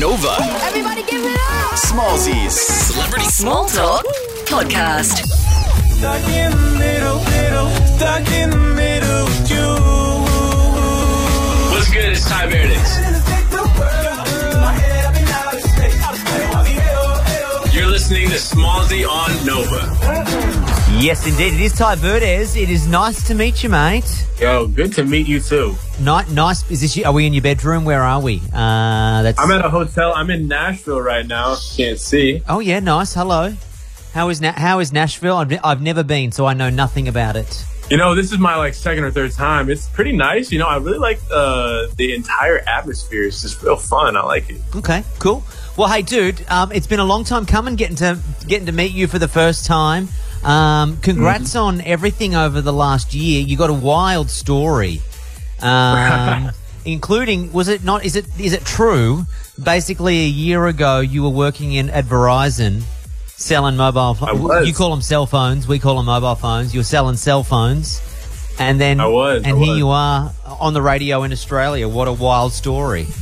Nova. Everybody give it up! Smallzy's. Celebrity Small Talk Podcast. Stuck in the middle, middle, stuck in the middle with you. What's good? It's Tai Verdes. You're listening to Smallzy on Nova. Yes, indeed. It is Tai Verdes. It is nice to meet you, mate. Yo, good to meet you too. Ni- nice. Is this? you- Are we in your bedroom? Where are we? Uh, that's. I'm at a hotel. I'm in Nashville right now. Can't see. oh yeah, nice. Hello. How is Na- How is Nashville? I've, I've never been, so I know nothing about it. You know, this is my like second or third time. It's pretty nice. You know, I really like uh, the entire atmosphere. It's just real fun. I like it. Okay, cool. Well, hey, dude, um, it's been a long time coming getting to getting to meet you for the first time. Um, congrats on everything over the last year. You got a wild story, um, including was it not? Is it is it true? Basically, a year ago, you were working in at Verizon selling mobile. Phones. You call them cell phones. We call them mobile phones. You're selling cell phones, and then I was, and I here you are on the radio in Australia. What a wild story!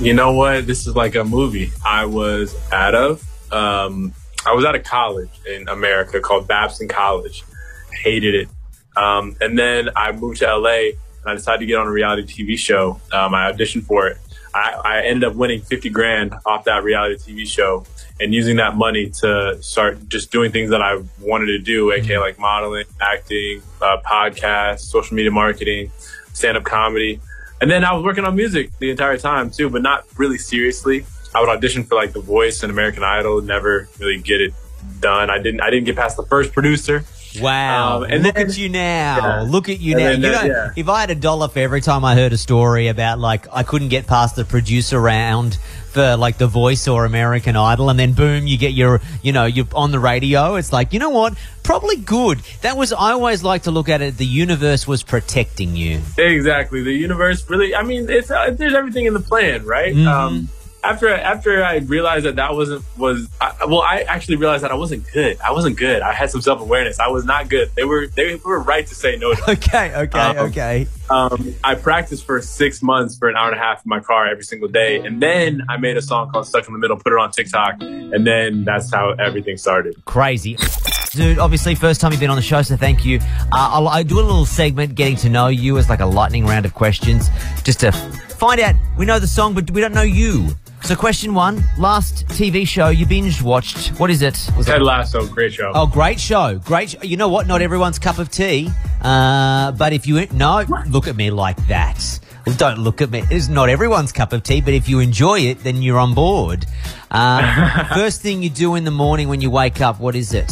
You know what? This is like a movie. I was out of. Um, I was at a college in America called Babson College. Hated it. Um, and then I moved to LA and I decided to get on a reality TV show. Um, I auditioned for it. I, I ended up winning 50 grand off that reality TV show and using that money to start just doing things that I wanted to do, aka like modeling, acting, uh, podcasts, social media marketing, stand up comedy. And then I was working on music the entire time too, but not really seriously. I would audition for like The Voice and American Idol, never really get it done. I didn't. I didn't get past the first producer. Wow. Um, and Look then- at you now. Yeah. Look at you And now. then you know, yeah. if I had a dollar for every time I heard a story about like I couldn't get past the producer round for like The Voice or American Idol and then boom you get your you know you're on the radio it's like you know what probably good that was I always like to look at it the universe was protecting you Exactly. The universe really. I mean, it's uh, there's everything in the plan, right? Mhm. Um, after after I realized that that wasn't was I, well, I actually realized that I wasn't good. I wasn't good. I had some self awareness. I was not good. They were they were right to say no. To okay okay Um, okay um, I practiced for six months for an hour and a half in my car every single day, and then I made a song called "Stuck in the Middle," put it on TikTok, and then that's how everything started. crazy. Dude, obviously, first time you've been on the show, so thank you. Uh, I'll, I do a little segment getting to know you as like a lightning round of questions, just to find out. We know the song, but we don't know you. So, question one: Last TV show you binge watched? What is it? Was Ted Lasso, great show. Oh, great show! Great. Sh- you know what? Not everyone's cup of tea. Uh, but if you no, look at me like that. Don't look at me. It's not everyone's cup of tea, but if you enjoy it, then you're on board. Uh, first thing you do in the morning when you wake up, what is it?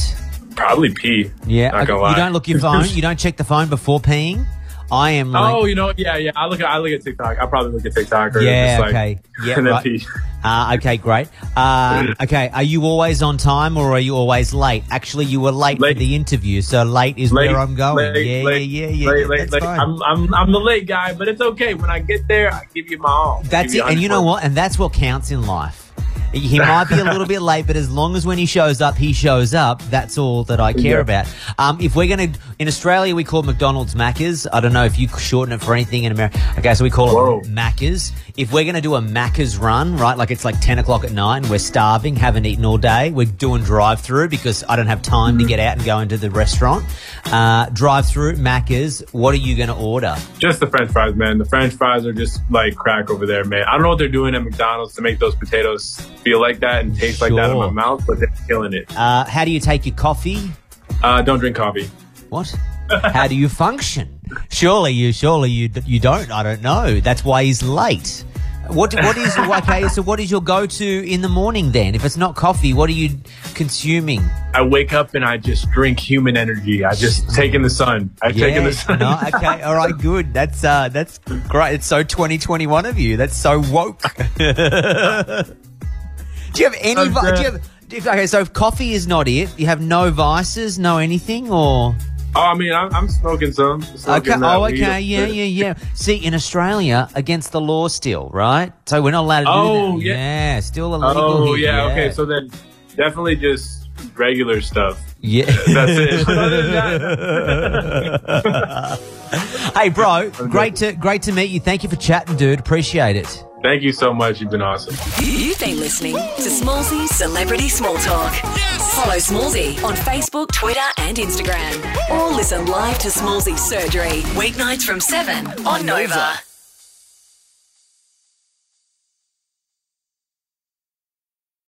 Probably pee. Yeah, not gonna lie. you don't look your phone. You don't check the phone before peeing. I am like, Oh, you know, yeah, yeah. I look at I look at TikTok. I probably look at TikTok or yeah, just like, okay, yeah, right. Uh, okay, great. Uh, okay, are you always on time or are you always late? Actually, you were late, Late. for the interview, so late is Late, where I'm going. late, yeah, late, yeah, yeah, yeah, yeah. That's fine. I'm, I'm I'm the late guy, but it's okay. When I get there, I give you my all. That's it. And you know what? And that's what counts in life. He might be a little bit late, but as long as when he shows up, he shows up, that's all that I care Yeah. about. Um, if we're going to, in Australia, we call McDonald's Maccas. I don't know if you shorten it for anything in America. Okay, so we call Whoa. it Maccas. If we're going to do a Macca's run, right, like it's like 10 o'clock at night, we're starving, haven't eaten all day, we're doing drive through because I don't have time to get out and go into the restaurant. Uh, drive through Macca's, what are you going to order? Just the French fries, man. The French fries are just like crack over there, man. I don't know what they're doing at McDonald's to make those potatoes feel like that and taste like that in my mouth, but they're killing it. Uh, how do you take your coffee? Uh, don't drink coffee. What? How do you function? Surely you, surely you, you don't. I don't know. That's why he's late. What, what is okay? So, what is your go-to in the morning then? If it's not coffee, what are you consuming? I wake up and I just drink human energy. I just take in the sun. I take in the sun. no, okay, all right, good. That's uh, that's great. It's so 2021 of you. That's so woke. do you have any? I'm vi- do you have, if, okay, so if coffee is not it, you have no vices, no anything, or Oh, I mean, I'm, I'm smoking some. Smoking Okay. that Oh, weed. okay. Yeah, yeah, yeah. See, in Australia, against the law still, right? So we're not allowed to do Oh, that. yeah. still illegal. Oh, here, yeah. Okay. So then definitely just regular stuff. yeah. That's it. Other than that- hey, bro, great to great to meet you. Thank you for chatting, dude. Appreciate it. Thank you so much. You've been awesome. You've been listening to Smallzy Celebrity Small Talk. Follow Smallzy on Facebook, Twitter, and Instagram. Or listen live to Smallzy Surgery, weeknights from 7 on Nova.